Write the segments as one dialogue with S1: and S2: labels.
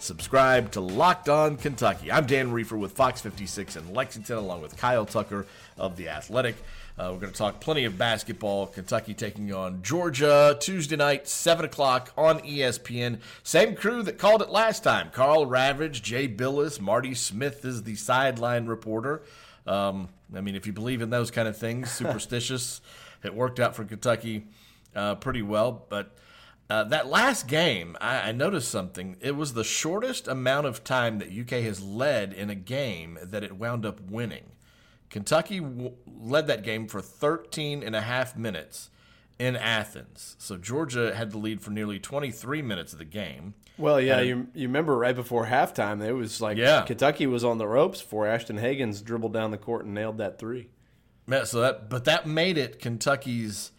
S1: Subscribe to Locked On Kentucky. I'm Dan Reefer with Fox 56 in Lexington, along with Kyle Tucker of The Athletic. Uh, we're going to talk plenty of basketball. Kentucky taking on Georgia Tuesday night, 7 o'clock on ESPN. Same crew that called it last time Karl Ravech, Jay Bilas, Marty Smith is the sideline reporter. Um, I mean, if you believe in those kind of things, superstitious, it worked out for Kentucky uh, pretty well. But uh, that last game, I, I noticed something. It was the shortest amount of time that UK has led in a game that it wound up winning. Kentucky w- led that game for 13 and a half minutes in Athens. So Georgia had the lead for nearly 23 minutes of the game.
S2: Well, yeah, you, you remember right before halftime, it was like
S1: Yeah.
S2: Kentucky was on the ropes before Ashton Hagans dribbled down the court and nailed that three.
S1: Yeah, So that, but that made it Kentucky's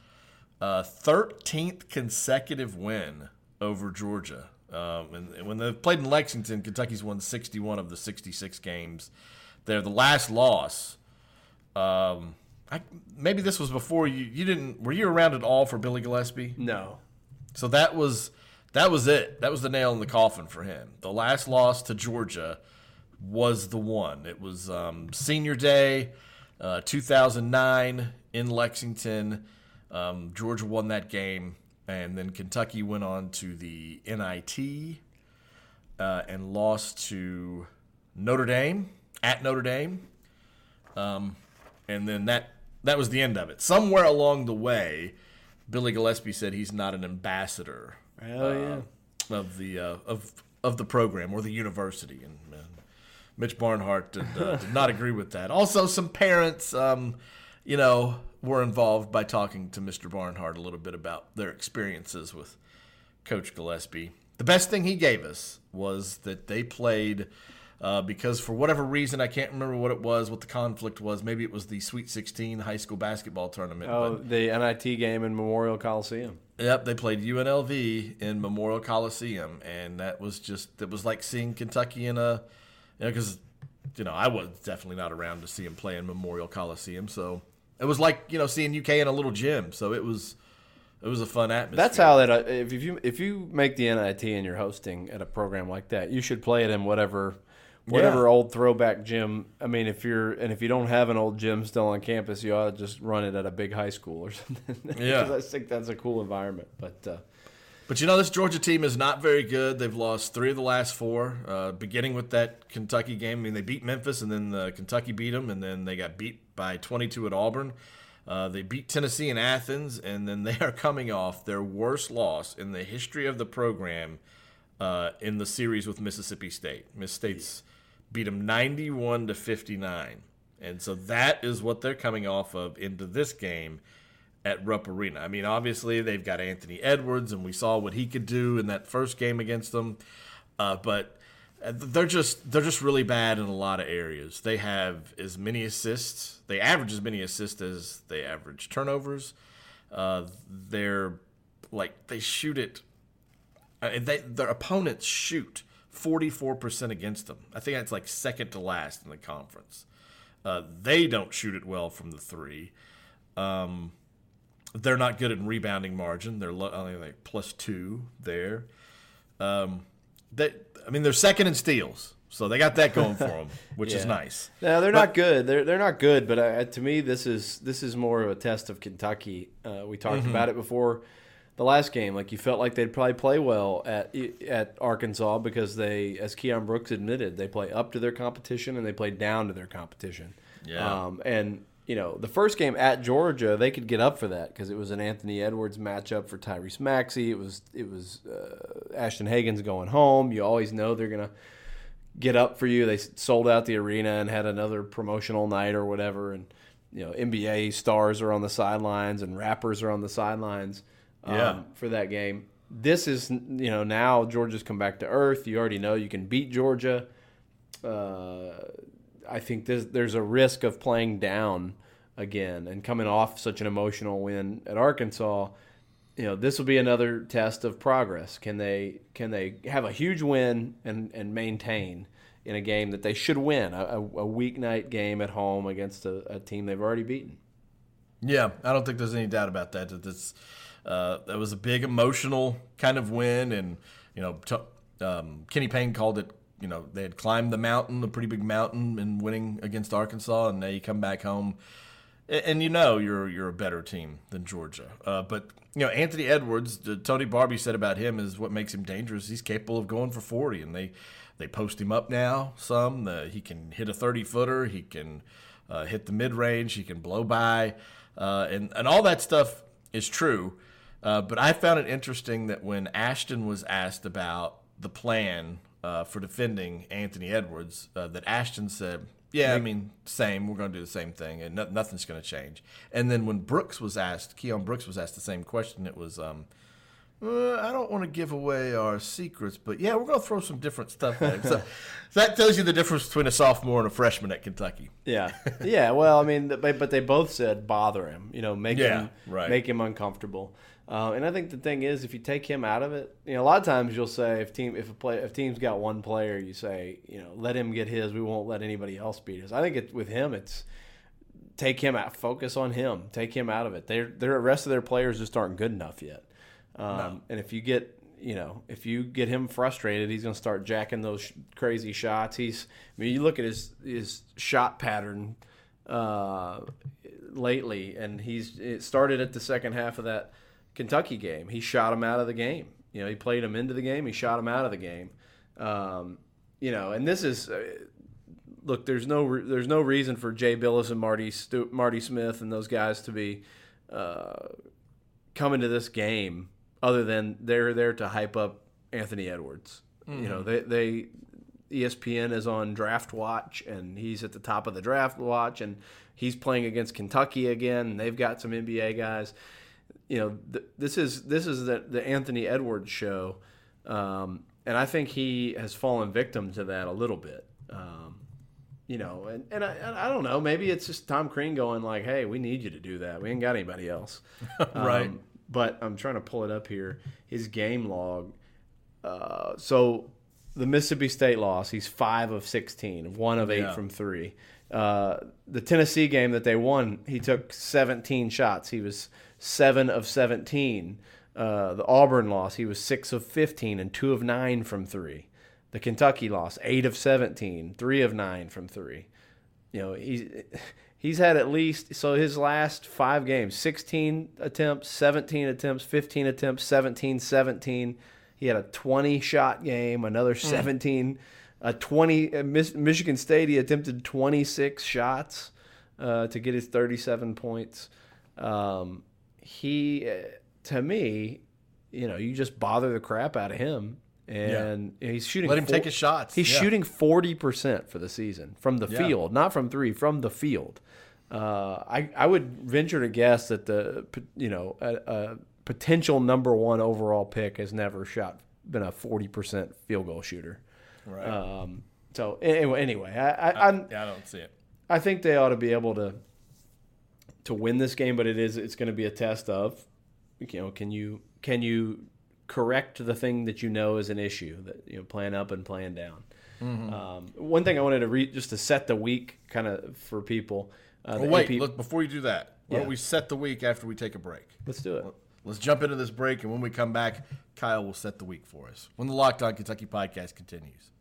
S1: uh, 13th consecutive win over Georgia. Um, and when they've played in Lexington, Kentucky's won 61 of the 66 games. They're the last loss. Um, I, maybe this was before you. You didn't. Were you around at all for Billy Gillispie?
S2: No.
S1: So that was that was it. That was the nail in the coffin for him. The last loss to Georgia was the one. It was um, Senior Day, uh, 2009 in Lexington. Um, Georgia won that game, and then Kentucky went on to the NIT uh, and lost to Notre Dame at Notre Dame. Um, and then that that was the end of it. Somewhere along the way, Billy Gillispie said he's not an ambassador
S2: yeah.
S1: uh, of the uh, of of the program or the university, and Mitch Barnhart did, uh, did not agree with that. Also, some parents, um, you know, were involved by talking to Mr. Barnhart a little bit about their experiences with Coach Gillispie. The best thing he gave us was that they played. Uh, because for whatever reason, I can't remember what it was, what the conflict was. Maybe it was the Sweet 16 high school basketball tournament.
S2: Oh,
S1: but
S2: the NIT game in Memorial Coliseum.
S1: Yep, they played UNLV in Memorial Coliseum, and that was just it was like seeing Kentucky in a, you know, because you know I was definitely not around to see them play in Memorial Coliseum, so it was like you know seeing UK in a little gym. So it was it was a fun atmosphere.
S2: That's how that uh, if you if you make the NIT and you're hosting at a program like that, you should play it in whatever whatever
S1: Yeah.
S2: old throwback gym. I mean, if you're and if you don't have an old gym still on campus, you ought to just run it at a big high school or something.
S1: Yeah.
S2: I think that's a cool environment. But uh,
S1: But you know, this Georgia team is not very good. They've lost three of the last four, uh, beginning with that Kentucky game. I mean, they beat Memphis, and then uh, Kentucky beat them, and then they got beat by 22 at Auburn. Uh, they beat Tennessee in Athens, and then they are coming off their worst loss in the history of the program uh, in the series with Mississippi State. Miss State's beat them 91 to 59, and so that is what they're coming off of into this game at Rupp Arena. I mean, obviously they've got Anthony Edwards, and we saw what he could do in that first game against them. Uh, but they're just they're just really bad in a lot of areas. They have as many assists. They average as many assists as they average turnovers. Uh, they're like they shoot it. Uh, they, their opponents shoot 44% against them. I think that's like second to last in the conference. Uh, they don't shoot it well from the three. Um, they're not good at rebounding margin. They're lo- like plus two there. Um, they, I mean, they're second in steals, so they got that going for them, which is nice.
S2: No, they're
S1: But-
S2: not good. They're they're not good. But uh, to me, this is this is more of a test of Kentucky. Uh, we talked about it before the last game. Like you felt like they'd probably play well at at Arkansas because they, as Keion Brooks admitted, they play up to their competition and they play down to their competition.
S1: Yeah.
S2: Um, and you know, the first game at Georgia, they could get up for that because it was an Anthony Edwards matchup for Tyrese Maxey. It was it was uh, Ashton Hagans going home. You always know they're gonna get up for you. They sold out the arena and had another promotional night or whatever. And you know, NBA stars are on the sidelines and rappers are on the sidelines um,
S1: Yeah.
S2: for that game. This is you know now Georgia's come back to earth. You already know you can beat Georgia. uh, I think there's, there's a risk of playing down again and coming off such an emotional win at Arkansas. You know, this will be another test of progress. Can they can they have a huge win and, and maintain in a game that they should win, a, a weeknight game at home against a, a team they've already beaten?
S1: Yeah, I don't think there's any doubt about that. That this uh, that was a big emotional kind of win, and you know, t- um, Kenny Payne called it. You know, they had climbed the mountain, a pretty big mountain, in winning against Arkansas, and now you come back home, and, you know you're you're a better team than Georgia. Uh, but you know, Anthony Edwards, Tony Barbee said about him is what makes him dangerous. He's capable of going for 40, and they they post him up now some. He can hit a 30 footer. He can uh, hit the mid range. He can blow by. Uh, and, and all that stuff is true. Uh, but I found it interesting that when Ashton was asked about the plan uh, for defending Anthony Edwards, that Ashton said, yeah, I mean, same. We're going to do the same thing, and no, nothing's going to change. And then when Brooks was asked, Keion Brooks was asked the same question. It was, um, uh, I don't want to give away our secrets, but yeah, we're going to throw some different stuff at him. So, that tells you the difference between a sophomore and a freshman at Kentucky.
S2: Yeah, yeah. Well, I mean, but they both said bother him. You know, make
S1: Yeah,
S2: him
S1: right.
S2: make him uncomfortable. Uh, and I think the thing is, if you take him out of it, you know, a lot of times you'll say if team if a play if team's got one player, you say you know let him get his. We won't let anybody else beat us. I think it, with him, it's take him out, focus on him, take him out of it. They're, they're rest of their players just aren't good enough yet. Um, And if you get you know if you get him frustrated, he's going to start jacking those sh- crazy shots. He's I mean you look at his his shot pattern uh, lately, and he's it started at the second half of that Kentucky game. He shot him out of the game. You know, he played him into the game. He shot him out of the game. Um, you know, and this is uh, look. There's no re- there's no reason for Jay Bilas and Marty Stu- Marty Smith and those guys to be uh, coming to this game other than they're there to hype up Anthony Edwards. You know, they they E ESPN is on draft watch and he's at the top of the draft watch and he's playing against Kentucky again and they've got some NBA guys. You know, th- this is this is the the Anthony Edwards show. Um, and I think he has fallen victim to that a little bit. Um, you know, and, and I, I don't know. Maybe it's just Tom Crean going like, "Hey, we need you to do that. We ain't got anybody else."
S1: Right.
S2: Um, but I'm trying to pull it up here. His game log. Uh, so the Mississippi State loss. He's five of sixteen, one of eight
S1: Yeah.
S2: from three. Uh, the Tennessee game that they won, he took 17 shots. He was seven of 17. Uh, the Auburn loss, he was six of 15 and two of nine from three. The Kentucky loss, eight of 17, three of nine from three. You know, he's he's had at least so his last five games, 16 attempts, 17 attempts, 15 attempts, 17, 17. He had a 20 shot game, another 17, a 20. uh, Michigan State, he attempted 26 shots uh, to get his 37 points. Um, he, uh, to me, you know, you just bother the crap out of him. And he's shooting.
S1: Let him
S2: four-
S1: take his shots.
S2: He's
S1: Yeah.
S2: shooting forty percent for the season from the
S1: Yeah.
S2: field, not from three, from the field. Uh, I I would venture to guess that the you know a, a potential number one overall pick has never shot been a forty percent field goal shooter.
S1: Right.
S2: Um, so anyway, anyway, I I, I'm,
S1: yeah, I don't see it.
S2: I think they ought to be able to to win this game, but it is it's going to be a test of you know can you can you correct the thing that you know is an issue that you know playing up and playing down. Um, one thing I wanted to read just to set the week kind of for people. Uh,
S1: Well, wait,
S2: AP
S1: look, before you do that, why
S2: Yeah.
S1: don't we set the week after we take a break?
S2: let's do it.
S1: Let's jump into this break, and when we come back, Kyle will set the week for us. When the Locked On Kentucky podcast continues.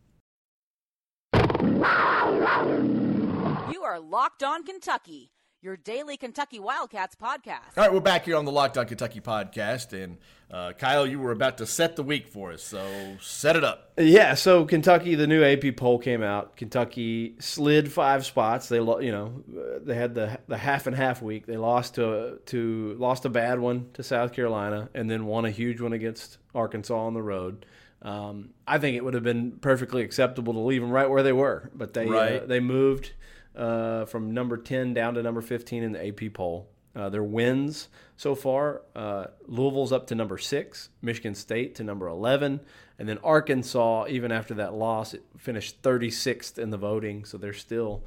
S3: You are Locked On Kentucky, your daily Kentucky Wildcats podcast.
S1: All right, we're back here on the Locked On Kentucky podcast, and uh, Kyle, you were about to set the week for us, so set it up.
S2: Yeah, so Kentucky, the new AP poll came out. Kentucky slid five spots. They, you know, uh, they had the the half and half week. They lost to to lost a bad one to South Carolina, and then won a huge one against Arkansas on the road. Um, I think it would have been perfectly acceptable to leave them right where they were, but they uh, they moved uh, from number ten down to number fifteen in the AP poll. Uh, their wins so far uh, Louisville's up to number six, Michigan State to number 11, and then Arkansas, even after that loss, finished 36th in the voting, so they're still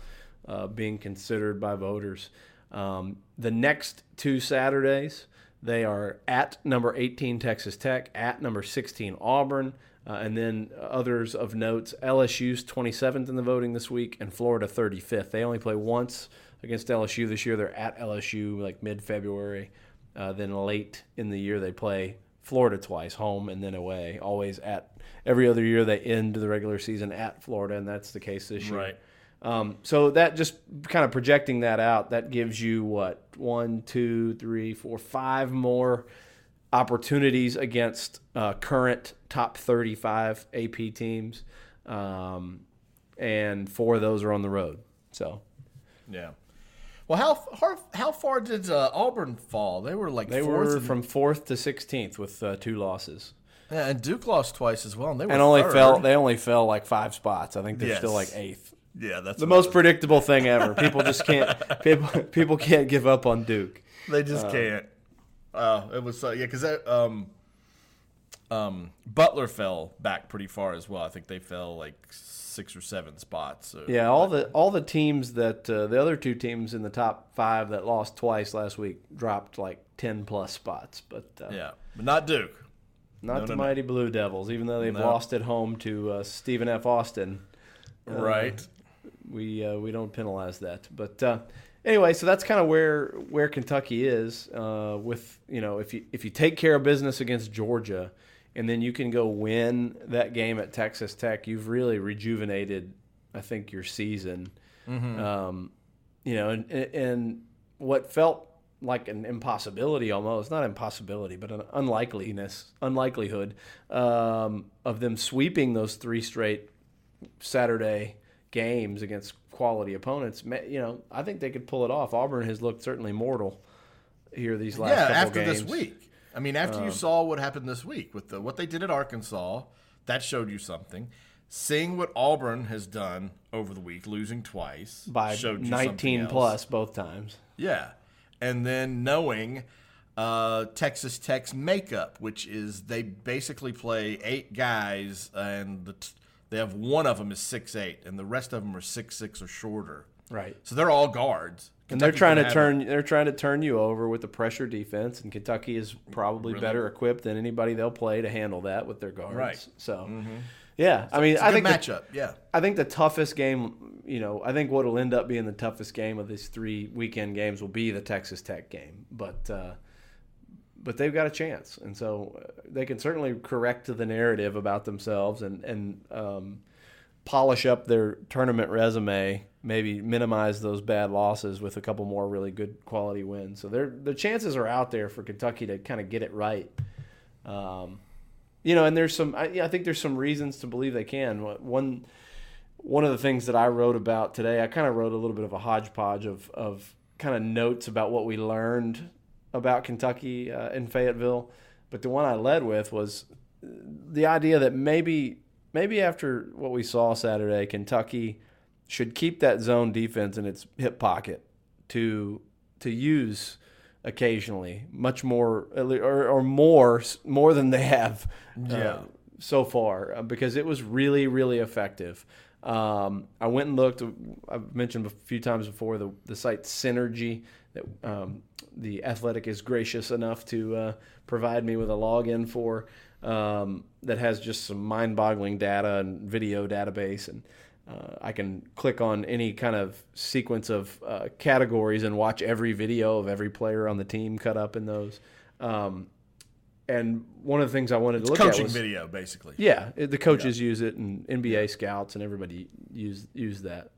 S2: uh, being considered by voters. Um, the next two Saturdays, they are at number 18 Texas Tech, at number 16 Auburn, uh, and then others of notes LSU's 27th in the voting this week, and Florida 35th. They only play once against LSU this year. They're at LSU like mid February. Uh, then late in the year, they play Florida twice, home and then away. Always at every other year, they end the regular season at Florida, and that's the case this year.
S1: Right.
S2: Um, so that just kind of projecting that out, that gives you what one, two, three, four, five more opportunities against uh, current top 35 AP teams, um, and four of those are on the road. So
S1: Yeah. Well, how how, how far did uh, Auburn fall? They were like
S2: they
S1: fourth,
S2: were
S1: and,
S2: from fourth to 16th with uh, two losses,
S1: yeah, and Duke lost twice as well, and they were
S2: and only
S1: third.
S2: fell. They only fell like five spots. I think they're
S1: Yes.
S2: still like eighth.
S1: yeah, that's
S2: The most predictable thing ever. People just can't. people people can't give up on Duke.
S1: they just can't. Uh, it was uh, yeah, because um, um, Butler fell back pretty far as well. I think they fell like six or seven spots. So,
S2: Yeah, all the all the teams that uh, the other two teams in the top five that lost twice last week dropped like ten plus spots, but uh,
S1: yeah, but not Duke.
S2: not
S1: No,
S2: the
S1: no, no.
S2: mighty Blue Devils. Even though they've
S1: No.
S2: lost at home to uh, Stephen F. Austin,
S1: right.
S2: we uh, we don't penalize that. But uh, anyway, so that's kind of where where Kentucky is. Uh, with you know, if you if you take care of business against Georgia, and then you can go win that game at Texas Tech, you've really rejuvenated, I think, your season. Um, you know, and and what felt like an impossibility almost not impossibility but an unlikeliness unlikelihood um, of them sweeping those three straight Saturday games against quality opponents, you know, I think they could pull it off. Auburn has looked certainly mortal here these last
S1: yeah,
S2: couple
S1: after
S2: games.
S1: this week. I mean, after you saw what happened this week with the, what they did at Arkansas, that showed you something. Seeing what Auburn has done over the week, losing twice,
S2: by
S1: showed you
S2: 19
S1: something else.
S2: plus both times.
S1: Yeah, and then knowing uh, Texas Tech's makeup, which is they basically play eight guys, and the t- they have one of them is six eight, and the rest of them are six six or shorter.
S2: Right.
S1: So they're all guards.
S2: And they're trying to turn they're trying to turn you over with the pressure defense and Kentucky is probably better equipped than anybody they'll play to handle that with their guards.
S1: Right. Mm-hmm.
S2: So yeah, I mean I think the-
S1: matchup. yeah.
S2: I think the toughest game, you know, I think what will end up being the toughest game of these three weekend games will be the Texas Tech game. But uh, but they've got a chance, and so uh, they can certainly correct the narrative about themselves and and um, polish up their tournament resume. Maybe minimize those bad losses with a couple more really good quality wins. So they're, the chances are out there for Kentucky to kind of get it right. Um, you know, and there's some. I, I think there's some reasons to believe they can. One one of the things that I wrote about today, I kind of wrote a little bit of a hodgepodge of of kind of notes about what we learned about Kentucky uh, in Fayetteville. But the one I led with was the idea that maybe maybe after what we saw Saturday, Kentucky should keep that zone defense in its hip pocket to to use occasionally, much more or, or more more than they have uh, so far, uh, because it was really really effective. Um, I went and looked. I've mentioned a few times before the the site Synergy that um, the Athletic is gracious enough to uh, provide me with a login for um, that has just some mind-boggling data and video database and. Uh, I can click on any kind of sequence of uh, categories and watch every video of every player on the team cut up in those. Um, and one of the things I wanted to look at
S1: Coaching
S2: was
S1: video, basically.
S2: yeah, it, the coaches use it, and NBA scouts and everybody use use that.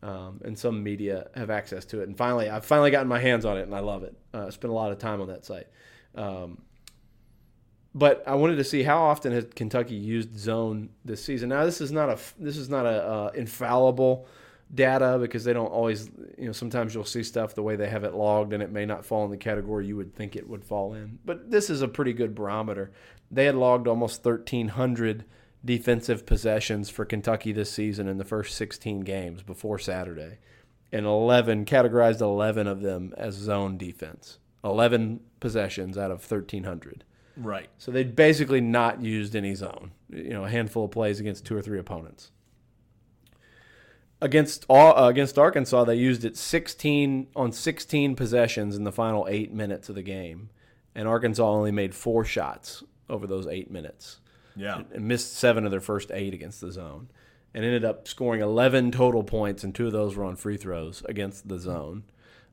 S2: Um, and some media have access to it. And finally, I've finally gotten my hands on it, and I love it. Uh, I spent a lot of time on that site. Um, but I wanted to see how often has Kentucky used zone this season. Now, this is not a this is not a uh, infallible data because they don't always you know sometimes you'll see stuff the way they have it logged and it may not fall in the category you would think it would fall in. But this is a pretty good barometer. They had logged almost 1300 defensive possessions for Kentucky this season in the first 16 games before Saturday. and 11 categorized 11 of them as zone defense. 11 possessions out of 1300.
S1: Right.
S2: So they basically not used any zone. You know, a handful of plays against two or three opponents. Against all, uh, against Arkansas, they used it 16 on 16 possessions in the final eight minutes of the game, and Arkansas only made four shots over those eight minutes
S1: Yeah.
S2: missed seven of their first eight against the zone, and ended up scoring 11 total points, and two of those were on free throws against the zone.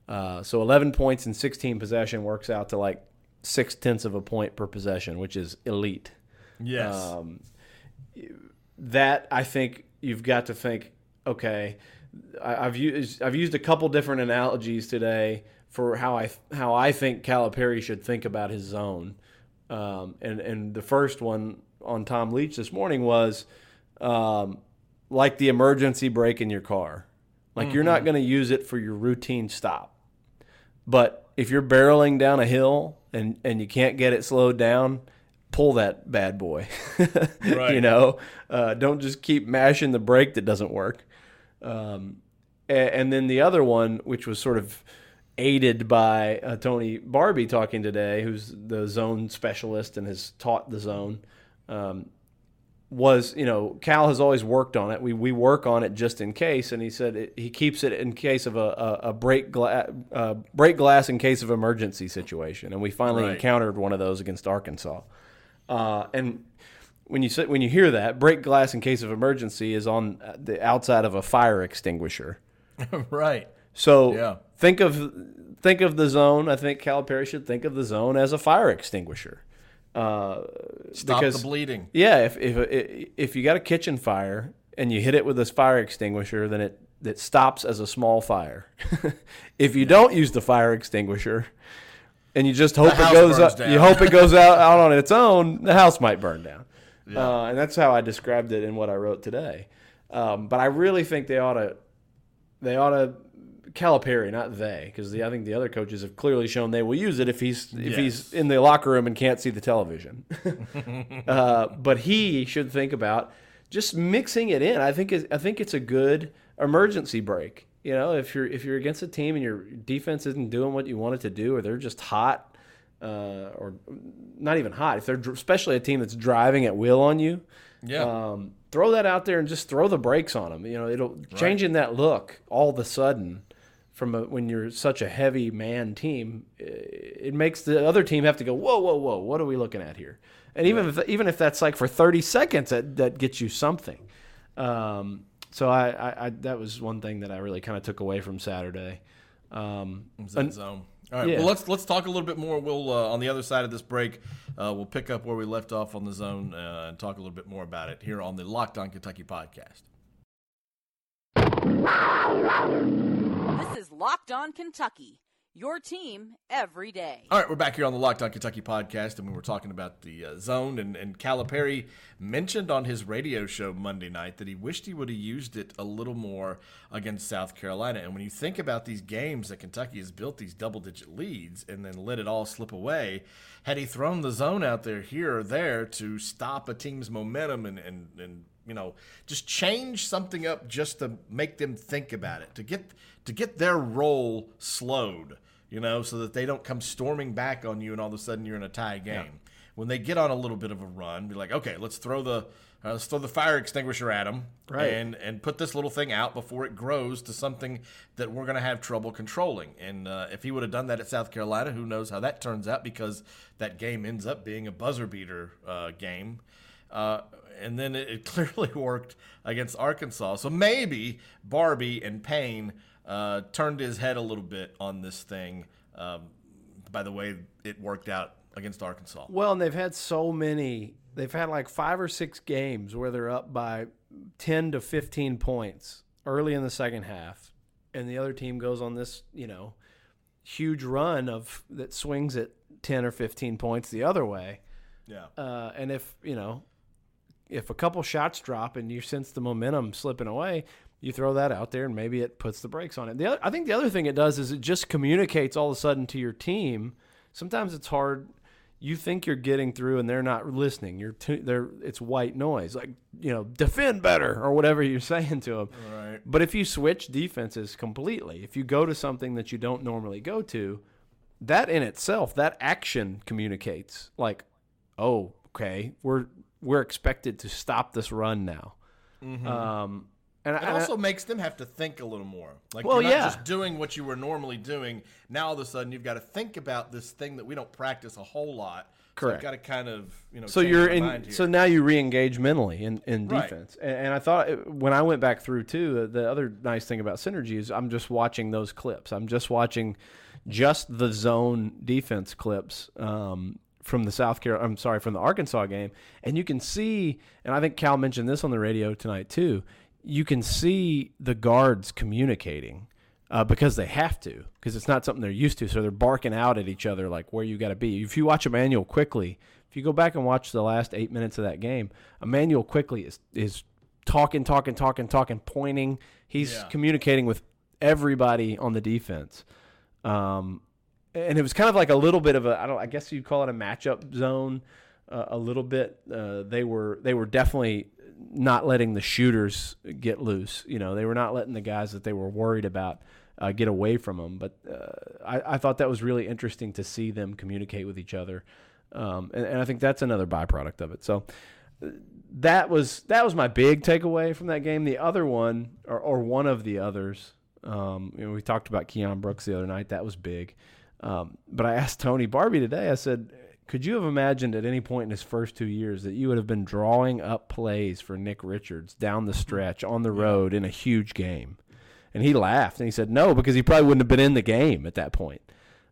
S2: Uh, so 11 points in 16 possession works out to like six tenths of a point per possession, which is elite.
S1: Yes.
S2: Um, that I think you've got to think. Okay, I, I've used I've used a couple different analogies today for how I how I think Calipari should think about his zone, um, and and the first one on Tom Leach this morning was um, like the emergency brake in your car. Like you're not going to use it for your routine stop, but if you're barreling down a hill and and you can't get it slowed down, pull that bad boy.
S1: Right.
S2: You know, uh, don't just keep mashing the brake that doesn't work. Um, a- and, then the other one, which was sort of aided by uh, Tony Barbee talking today, who's the zone specialist and has taught the zone, um, was you know Cal has always worked on it. We we work on it just in case, and he said it, he keeps it in case of a a, a break glass uh, break glass in case of emergency situation. And we finally
S1: Right.
S2: encountered one of those against Arkansas. Uh, and when you sit, when you hear that break glass in case of emergency is on the outside of a fire extinguisher.
S1: right.
S2: So
S1: Yeah.
S2: think of think of the zone. I think Cal Calipari should think of the zone as a fire extinguisher. Uh,
S1: Stop
S2: because-
S1: the bleeding.
S2: yeah, if if if you got a kitchen fire and you hit it with this fire extinguisher, then it it stops as a small fire. if you don't use the fire extinguisher and you just hope it goes up,
S1: down.
S2: you hope it goes out out on its own, the house might burn down. Uh, and that's how I described it in what I wrote today. Um, but I really think they ought to they ought to Calipari, not they, because the, I think the other coaches have clearly shown they will use it if he's if
S1: Yes.
S2: he's in the locker room and can't see the television. uh, but he should think about just mixing it in. I think it's, I think it's a good emergency break. You know, if you're if you're against a team and your defense isn't doing what you want it to do, or they're just hot, uh, or not even hot, if they're especially a team that's driving at will on you,
S1: Yeah.
S2: um, throw that out there and just throw the brakes on them. You know, it'll changing that look all of a sudden from a, when you're such a heavy man team, it makes the other team have to go, whoa, whoa, whoa, what are we looking at here? And even if even if that's like for 30 seconds, that that gets you something. Um, so I, I, I that was one thing that I really kind of took away from Saturday. Um,
S1: that zone. All right.
S2: yeah.
S1: Well, let's let's talk a little bit more. We'll uh, on the other side of this break, uh, we'll pick up where we left off on the zone uh, and talk a little bit more about it here on the Locked On Kentucky podcast.
S3: This is Locked On Kentucky, your team every day.
S1: All right, we're back here on the Locked On Kentucky podcast, and we were talking about the uh, zone. And, and Calipari mentioned on his radio show Monday night that he wished he would have used it a little more against South Carolina. And when you think about these games that Kentucky has built these double digit leads and then let it all slip away, had he thrown the zone out there here or there to stop a team's momentum and, and, and you know, just change something up just to make them think about it, to get to get their roll slowed, you know, so that they don't come storming back on you and all of a sudden you're in a tie game. When they get on a little bit of a run, be like, okay, let's throw the uh, let's throw the fire extinguisher at them,
S2: Right.
S1: and and put this little thing out before it grows to something that we're going to have trouble controlling. And uh, if he would have done that at South Carolina, who knows how that turns out because that game ends up being a buzzer beater uh, game. Uh, and then it, it clearly worked against Arkansas. So maybe Barbee and Payne uh, turned his head a little bit on this thing um, by the way it worked out against Arkansas.
S2: Well, and they've had so many. They've had like five or six games where they're up by 10 to 15 points early in the second half. And the other team goes on this, you know, huge run of that swings at 10 or 15 points the other way.
S1: Yeah.
S2: Uh, and if, you know, if a couple shots drop and you sense the momentum slipping away, you throw that out there and maybe it puts the brakes on it. The other, I think the other thing it does is it just communicates all of a sudden to your team. Sometimes it's hard. You think you're getting through and they're not listening. You're too, they're it's white noise. Like you know, defend better or whatever you're saying to them.
S1: Right.
S2: But if you switch defenses completely, if you go to something that you don't normally go to, that in itself, that action communicates like, oh, okay, we're we're expected to stop this run now. Um, and,
S1: It
S2: I- and I-
S1: also makes them have to think a little more. Like
S2: Well,
S1: you're not
S2: yeah.
S1: just doing what you were normally doing. Now all of a sudden you've got to think about this thing that we don't practice a whole lot.
S2: Correct.
S1: So got to kind of you know.
S2: so you're in. So now you re-engage mentally in, in
S1: Right.
S2: defense, and, and I thought it- when I went back through too, the, the other nice thing about synergy is I'm just watching those clips. I'm just watching just the zone defense clips um, from the South Carolina. I'm sorry, from the Arkansas game, and you can see, and I think Cal mentioned this on the radio tonight too. You can see the guards communicating uh, because they have to, because it's not something they're used to. So they're barking out at each other like where you got to be. If you watch Immanuel Quickley, if you go back and watch the last eight minutes of that game, Immanuel Quickley is is talking, talking, talking, talking, pointing. He's
S1: Yeah.
S2: communicating with everybody on the defense. Um, and it was kind of like a little bit of a I don't I guess you'd call it a matchup zone uh, a little bit. Uh, they were they were definitely not letting the shooters get loose. You know, they were not letting the guys that they were worried about uh, get away from them. But uh, I, I thought that was really interesting to see them communicate with each other, um, and, and I think that's another byproduct of it. So uh, that was that was my big takeaway from that game. The other one, or, or one of the others, um, you know, we talked about Keion Brooks the other night. That was big. Um, but I asked Tony Barbee today. I said, "Could you have imagined at any point in his first two years that you would have been drawing up plays for Nick Richards down the stretch on the road in a huge game?" And he laughed and he said, "No, because he probably wouldn't have been in the game at that point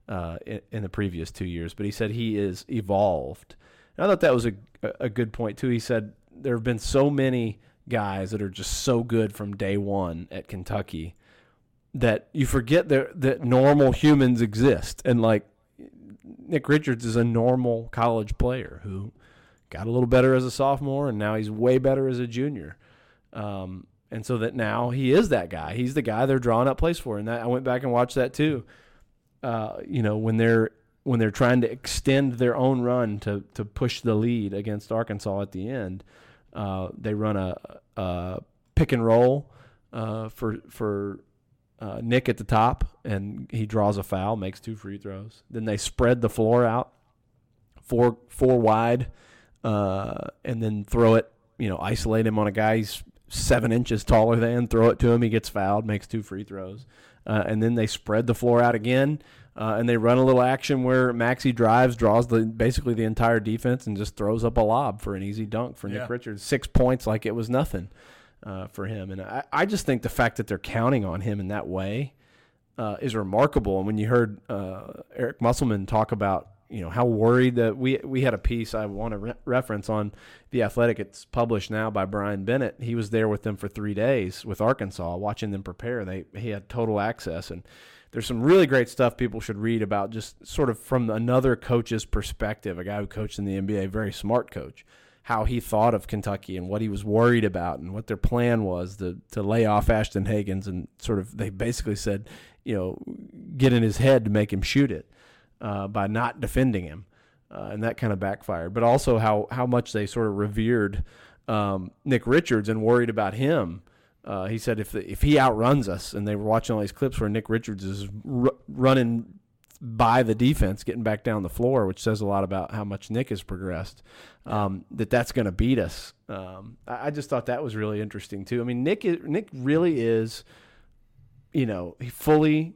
S2: uh, in, in the previous two years." But he said he is evolved. And I thought that was a a good point too. He said there have been so many guys that are just so good from day one at Kentucky that you forget that that normal humans exist and like Nick Richards is a normal college player who got a little better as a sophomore and now he's way better as a junior. Um, and so that now he is that guy. He's the guy they're drawing up plays for. And that I went back and watched that too. Uh, you know, when they're when they're trying to extend their own run to to push the lead against Arkansas at the end, uh, they run a, a pick and roll uh, for for uh, Nick at the top, and he draws a foul, makes two free throws. Then they spread the floor out, four four wide, uh, and then throw it. You know, isolate him on a guy he's seven inches taller than. Throw it to him, he gets fouled, makes two free throws, uh, and then they spread the floor out again. Uh, and they run a little action where Maxey drives, draws the basically the entire defense, and just throws up a lob for an easy dunk for
S1: Yeah.
S2: Nick Richards. Six points, like it was nothing uh, for him. And I, I just think the fact that they're counting on him in that way uh, is remarkable. And when you heard uh, Eric Musselman talk about, you know, how worried that we we had a piece I want to re- reference on the Athletic. It's published now by Brian Bennett. He was there with them for three days with Arkansas, watching them prepare. They he had total access and. There's some really great stuff people should read about just sort of from another coach's perspective, a guy who coached in the NBA, very smart coach how he thought of Kentucky and what he was worried about and what their plan was to to lay off Ashton Hagans and sort of they basically said, you know, get in his head to make him shoot it uh, by not defending him, uh, and that kind of backfired. But also how how much they sort of revered um, Nick Richards and worried about him. Uh, he said if the, if he outruns us, and they were watching all these clips where Nick Richards is r- running by the defense, getting back down the floor, which says a lot about how much Nick has progressed. Um, that that's going to beat us. Um, I, I just thought that was really interesting too. I mean, Nick is, Nick really is, you know, fully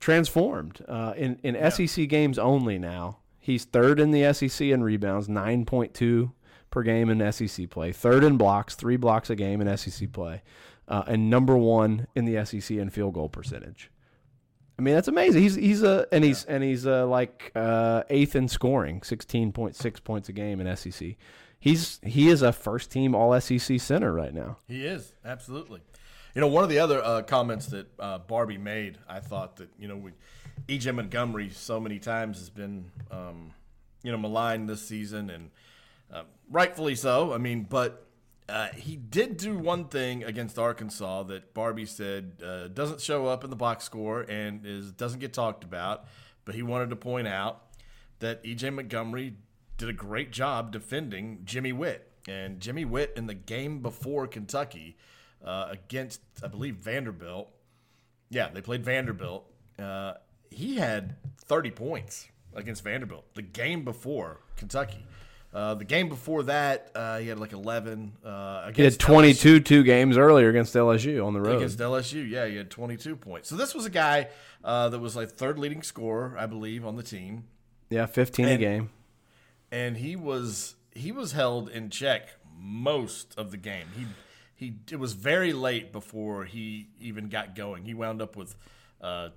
S2: transformed uh, in in SEC games only now. He's third in the SEC in rebounds, nine point two per game in SEC play. Third in blocks, three blocks a game in SEC play, uh, and number one in the SEC in field goal percentage. I mean, that's amazing. He's he's a and he's and he's uh, like uh, eighth in scoring, sixteen point six points a game in SEC. He's he is a first team All SEC center right now.
S1: He is absolutely. You know, one of the other uh, comments that uh, Barbee made, I thought that you know, we, EJ Montgomery so many times has been, um, you know, maligned this season, and uh, rightfully so. I mean, but uh, he did do one thing against Arkansas that Barbee said uh, doesn't show up in the box score and is doesn't get talked about, but he wanted to point out that EJ Montgomery did a great job defending Jimmy Whitt. And Jimmy Whitt in the game before Kentucky uh, against, I believe, Vanderbilt. Yeah, they played Vanderbilt. Uh, he had 30 points against Vanderbilt the game before Kentucky. Uh, the game before that, uh, he had like 11. Uh,
S2: he had 22 LSU. two games earlier against LSU on the road.
S1: Against LSU, yeah, he had 22 points. So this was a guy uh, that was like third leading scorer, I believe, on the team.
S2: Yeah, 15 and, a game.
S1: And he was he was held in check most of the game. He he it was very late before he even got going. He wound up with uh,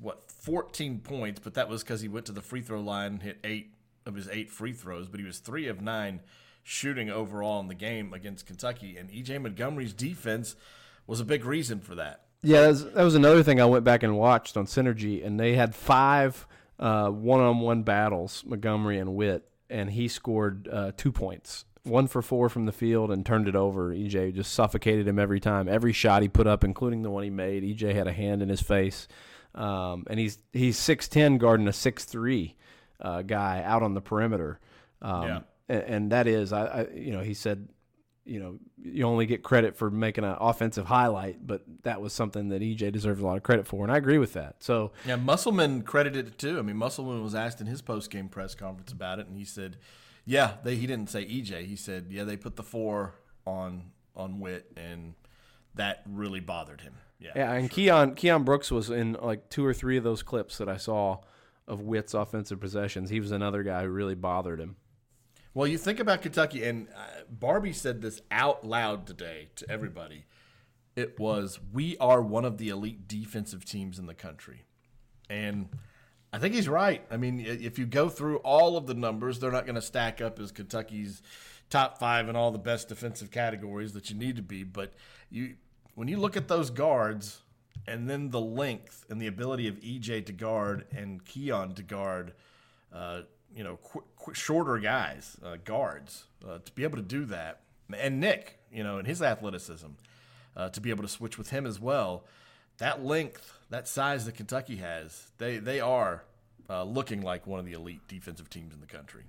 S1: what 14 points, but that was because he went to the free throw line and hit eight of his eight free throws. But he was three of nine shooting overall in the game against Kentucky, and EJ Montgomery's defense was a big reason for that.
S2: Yeah, that was, that was another thing I went back and watched on Synergy, and they had five uh, one-on-one battles, Montgomery and Whitt, and he scored uh, two points one for four from the field and turned it over. EJ just suffocated him every time. Every shot he put up, including the one he made, EJ had a hand in his face. Um, and he's he's six ten guarding a six three uh, guy out on the perimeter. Um, yeah. and, and, that is, I, I, you know, he said, you know, you only get credit for making an offensive highlight, but that was something that EJ deserves a lot of credit for, and I agree with that. So
S1: yeah, Musselman credited it too. I mean, Musselman was asked in his post game press conference about it, and he said yeah, they, he didn't say EJ. He said, yeah, they put the four on on Whitt, and that really bothered him. Yeah,
S2: yeah, and sure. Keon Keion Brooks was in like two or three of those clips that I saw of Whitt's offensive possessions. He was another guy who really bothered him.
S1: Well, you think about Kentucky, and uh, Barbee said this out loud today to everybody. It was, we are one of the elite defensive teams in the country. And I think he's right. I mean, if you go through all of the numbers, they're not going to stack up as Kentucky's top five in all the best defensive categories that you need to be. But you, when you look at those guards, and then the length and the ability of EJ to guard and Keion to guard, uh, you know, qu- qu- shorter guys, uh, guards, uh, to be able to do that, and Nick, you know, and his athleticism, uh, to be able to switch with him as well that length, that size that Kentucky has, they they are uh, looking like one of the elite defensive teams in the country.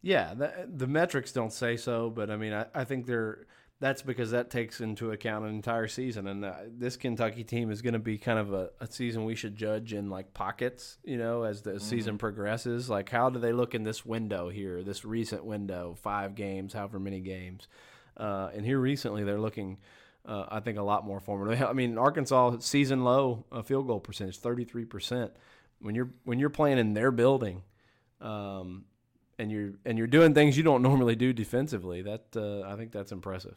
S2: Yeah, the, the metrics don't say so, but I mean, I, I think they're that's because that takes into account an entire season, and uh, this Kentucky team is going to be kind of a, a, season we should judge in like pockets, you know, as the mm-hmm. season progresses. Like, how do they look in this window here, this recent window, five games, however many games, uh, and here recently they're looking uh, I think a lot more formative. I mean, Arkansas season low field goal percentage, thirty three percent. When you're when you're playing in their building, um, and you're and you're doing things you don't normally do defensively, that uh, I think that's impressive.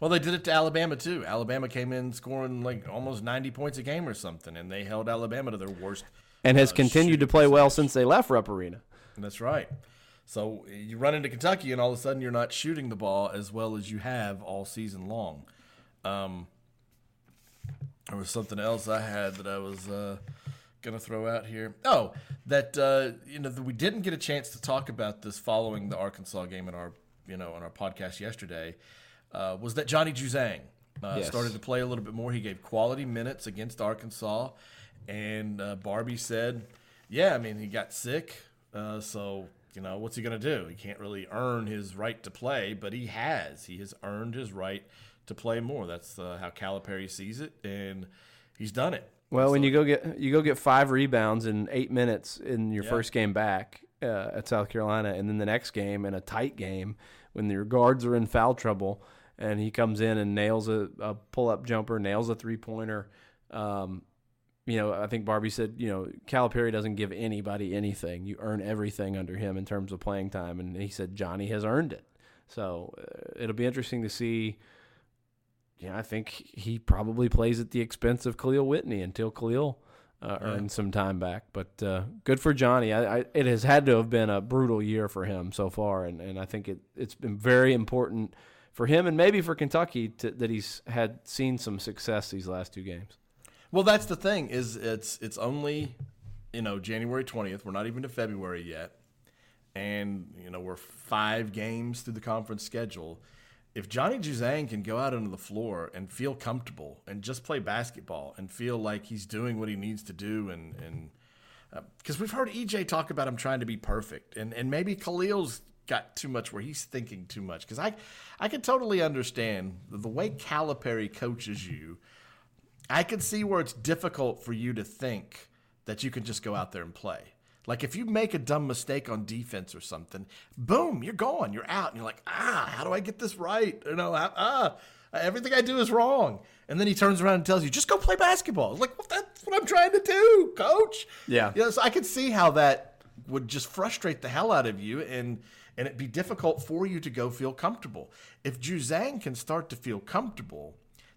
S1: Well, they did it to Alabama too. Alabama came in scoring like almost ninety points a game or something, and they held Alabama to their worst.
S2: And has uh, continued to play percentage. well since they left Rupp Arena.
S1: That's right. So you run into Kentucky, and all of a sudden you're not shooting the ball as well as you have all season long. Um, there was something else I had that I was uh, gonna throw out here. Oh, that uh, you know that we didn't get a chance to talk about this following the Arkansas game in our you know on our podcast yesterday. Uh, was that Johnny Juzang uh, yes. started to play a little bit more? He gave quality minutes against Arkansas, and uh, Barbee said, "Yeah, I mean he got sick, uh, so." You know what's he gonna do? He can't really earn his right to play, but he has. He has earned his right to play more. That's uh, how Calipari sees it, and he's done it.
S2: Well, so, when you go get you go get five rebounds in eight minutes in your yeah. first game back uh, at South Carolina, and then the next game in a tight game when your guards are in foul trouble, and he comes in and nails a, a pull up jumper, nails a three pointer. Um, you know, I think Barbee said, you know, Calipari doesn't give anybody anything. You earn everything under him in terms of playing time, and he said Johnny has earned it. So uh, it'll be interesting to see yeah, I think he probably plays at the expense of Kahlil Whitney until Kahlil uh, yeah. earns some time back. But uh, good for Johnny. I, I, it has had to have been a brutal year for him so far, and, and I think it, it's been very important for him and maybe for Kentucky to, that he's had seen some success these last two games.
S1: Well, that's the thing is it's it's only you know January twentieth. We're not even to February yet, and you know we're five games through the conference schedule if Johnny Juzang can go out onto the floor and feel comfortable and just play basketball and feel like he's doing what he needs to do and and because uh, we've heard EJ talk about him trying to be perfect and and maybe Kahlil's got too much where he's thinking too much because I I can totally understand the way Calipari coaches you. I can see where it's difficult for you to think that you can just go out there and play. Like if you make a dumb mistake on defense or something, boom, you're gone, you're out, and you're like, ah, how do I get this right? You know, ah, everything I do is wrong. And then he turns around and tells you, just go play basketball. Like, well, that's what I'm trying to do, coach.
S2: Yeah.
S1: You know, so I could see how that would just frustrate the hell out of you and and it'd be difficult for you to go feel comfortable. If Juzang can start to feel comfortable,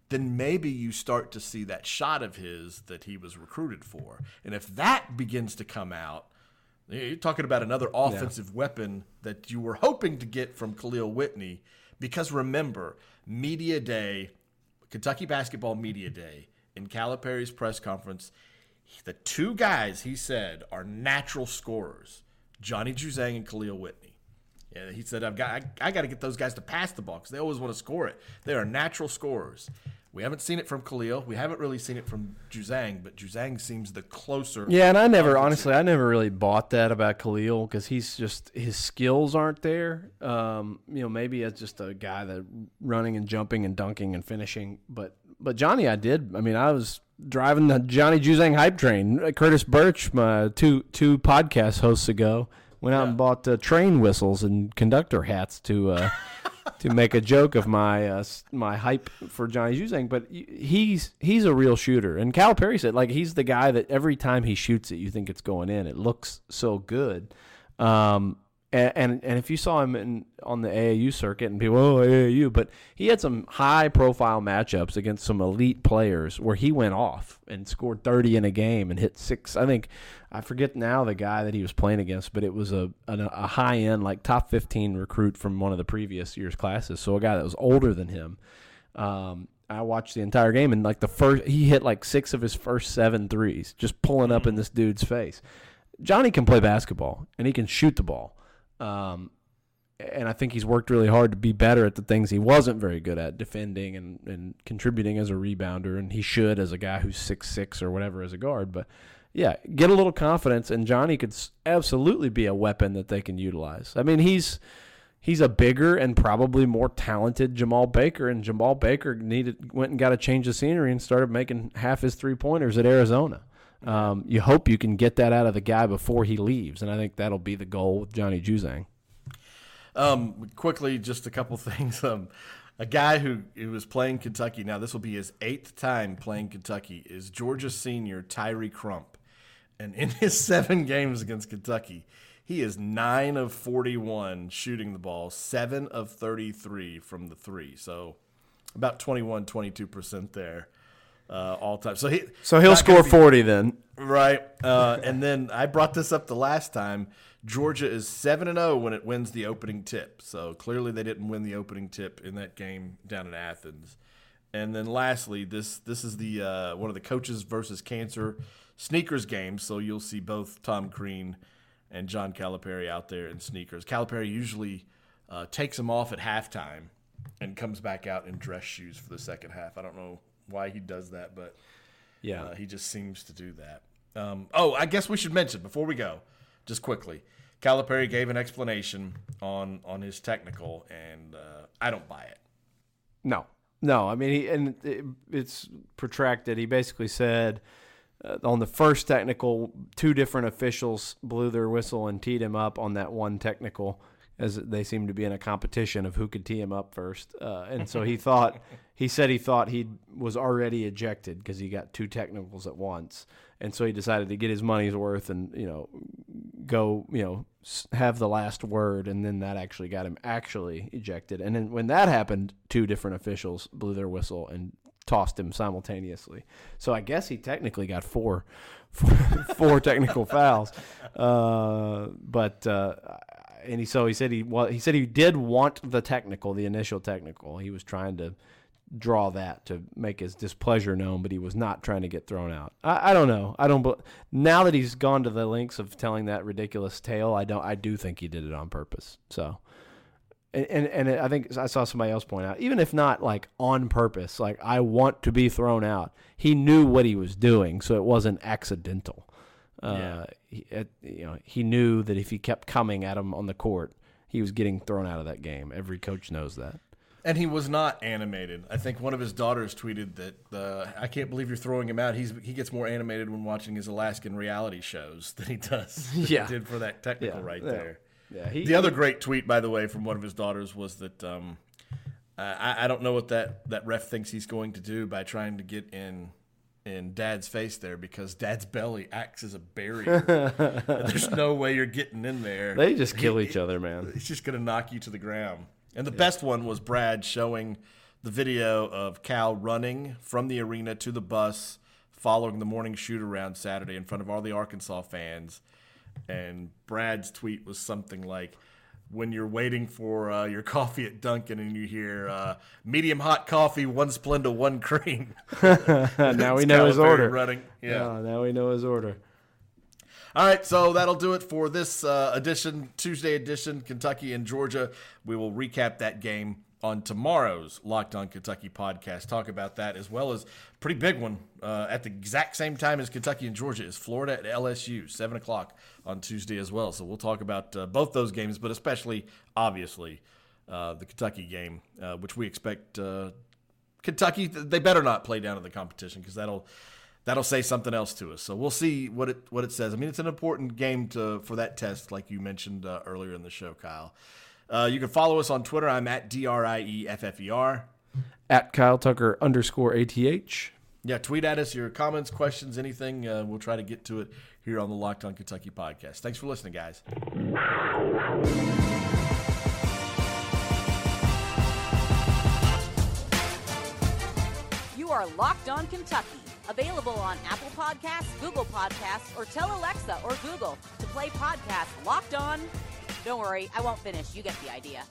S1: then maybe you start to see that shot of his that he was recruited for. And if that begins to come out, you're talking about another offensive yeah. weapon that you were hoping to get from Khalil Whitney. Because remember, Media Day, Kentucky Basketball Media Day, in Calipari's press conference, the two guys he said are natural scorers Johnny Juzang and Khalil Whitney. Yeah, he said, "I've got, I, I got to get those guys to pass the ball because they always want to score it. They are natural scorers. We haven't seen it from Khalil. We haven't really seen it from Juzang, but Juzang seems the closer.
S2: Yeah, and I never, honestly, I never really bought that about Khalil because he's just his skills aren't there. Um, you know, maybe as just a guy that running and jumping and dunking and finishing, but but Johnny, I did. I mean, I was driving the Johnny Juzang hype train. Curtis Birch, my two two podcast hosts ago went out yeah. and bought uh, train whistles and conductor hats to uh, to make a joke of my uh, my hype for Johnny Juzang. But he's he's a real shooter, and Calipari said like he's the guy that every time he shoots it, you think it's going in. It looks so good. Um, and, and, and if you saw him in, on the AAU circuit and people, oh AAU, but he had some high profile matchups against some elite players where he went off and scored 30 in a game and hit six. I think I forget now the guy that he was playing against, but it was a a, a high end like top 15 recruit from one of the previous year's classes. So a guy that was older than him. Um, I watched the entire game and like the first he hit like six of his first seven threes, just pulling up in this dude's face. Johnny can play basketball and he can shoot the ball. Um, and I think he's worked really hard to be better at the things he wasn't very good at, defending and, and contributing as a rebounder, and he should as a guy who's six six or whatever as a guard. But yeah, get a little confidence, and Johnny could absolutely be a weapon that they can utilize. I mean, he's he's a bigger and probably more talented Jemarl Baker, and Jemarl Baker needed went and got a change of scenery and started making half his three pointers at Arizona. Um, you hope you can get that out of the guy before he leaves, and I think that'll be the goal with Johnny Juzang.
S1: Um, quickly, just a couple things. Um, a guy who, who was playing Kentucky now, this will be his eighth time playing Kentucky, is Georgia senior Tyree Crump, and in his seven games against Kentucky, he is nine of forty-one shooting the ball, seven of thirty-three from the three, so about 21, 22 percent there uh, all time. So he
S2: so he'll score be, forty then,
S1: right? Uh, and then I brought this up the last time. Georgia is seven and zero oh when it wins the opening tip. So clearly they didn't win the opening tip in that game down in Athens. And then lastly, this this is the uh, one of the coaches versus cancer sneakers games. So you'll see both Tom Crean and John Calipari out there in sneakers. Calipari usually uh, takes them off at halftime and comes back out in dress shoes for the second half. I don't know why he does that, but yeah, uh, he just seems to do that. Um, oh, I guess we should mention before we go, just quickly. Calipari gave an explanation on on his technical, and uh, I don't buy it.
S2: No, no. I mean, he, and it, it's protracted. He basically said uh, on the first technical, two different officials blew their whistle and teed him up on that one technical as they seemed to be in a competition of who could tee him up first. Uh, and so he thought, he said he thought he was already ejected because he got two technicals at once. And so he decided to get his money's worth and, you know, go, you know, have the last word. And then that actually got him actually ejected. And then when that happened, two different officials blew their whistle and tossed him simultaneously. So I guess he technically got four, four, four technical fouls. Uh, but uh, and he so he said he well he said he did want the technical, the initial technical. He was trying to draw that to make his displeasure known, but he was not trying to get thrown out. I, I don't know. I don't. Now that he's gone to the lengths of telling that ridiculous tale, I don't. I do think he did it on purpose. So, and and, and I think I saw somebody else point out, even if not like on purpose, like I want to be thrown out. He knew what he was doing, so it wasn't accidental. Uh, yeah. he, you know, he knew that if he kept coming at him on the court, he was getting thrown out of that game. Every coach knows that.
S1: And he was not animated. I think one of his daughters tweeted that uh, I can't believe you're throwing him out. He's he gets more animated when watching his Alaskan reality shows than he does. than he
S2: Yeah.
S1: did for that technical
S2: Yeah,
S1: right
S2: yeah.
S1: there.
S2: Yeah, he,
S1: The other great tweet, by the way, from one of his daughters was that um, I, I don't know what that, that ref thinks he's going to do by trying to get in in Dad's face there because Dad's belly acts as a barrier. There's no way you're getting in there.
S2: they just kill each other, man.
S1: He's just going to knock you to the ground. And the best one was Brad showing the video of Cal running from the arena to the bus following the morning shoot around Saturday in front of all the Arkansas fans. And Brad's tweet was something like, when you're waiting for uh, your coffee at Dunkin' and you hear uh, medium hot coffee, one Splenda, one cream.
S2: now we know his order.
S1: Running. Yeah.
S2: Yeah, now we know his order.
S1: All right, so that'll do it for this uh, edition, Tuesday edition, Kentucky and Georgia. We will recap that game on tomorrow's Locked On Kentucky podcast. Talk about that as well as pretty big one uh, at the exact same time as Kentucky and Georgia is Florida at LSU, seven o'clock on Tuesday as well. So we'll talk about uh, both those games, but especially obviously uh, the Kentucky game, uh, which we expect uh, Kentucky. They better not play down to the competition because that'll that'll say something else to us. So we'll see what it what it says. I mean, it's an important game to for that test, like you mentioned uh, earlier in the show, Kyle. Uh, you can follow us on Twitter. I'm at D R I E F F E R.
S2: At Kyle Tucker underscore ATH.
S1: Yeah, tweet at us your comments, questions, anything. Uh, we'll try to get to it here on the Locked On Kentucky podcast. Thanks for listening, guys.
S3: You are Locked On Kentucky. Available on Apple Podcasts, Google Podcasts, or tell Alexa or Google to play podcast Locked On. Don't worry, I won't finish. You get the idea.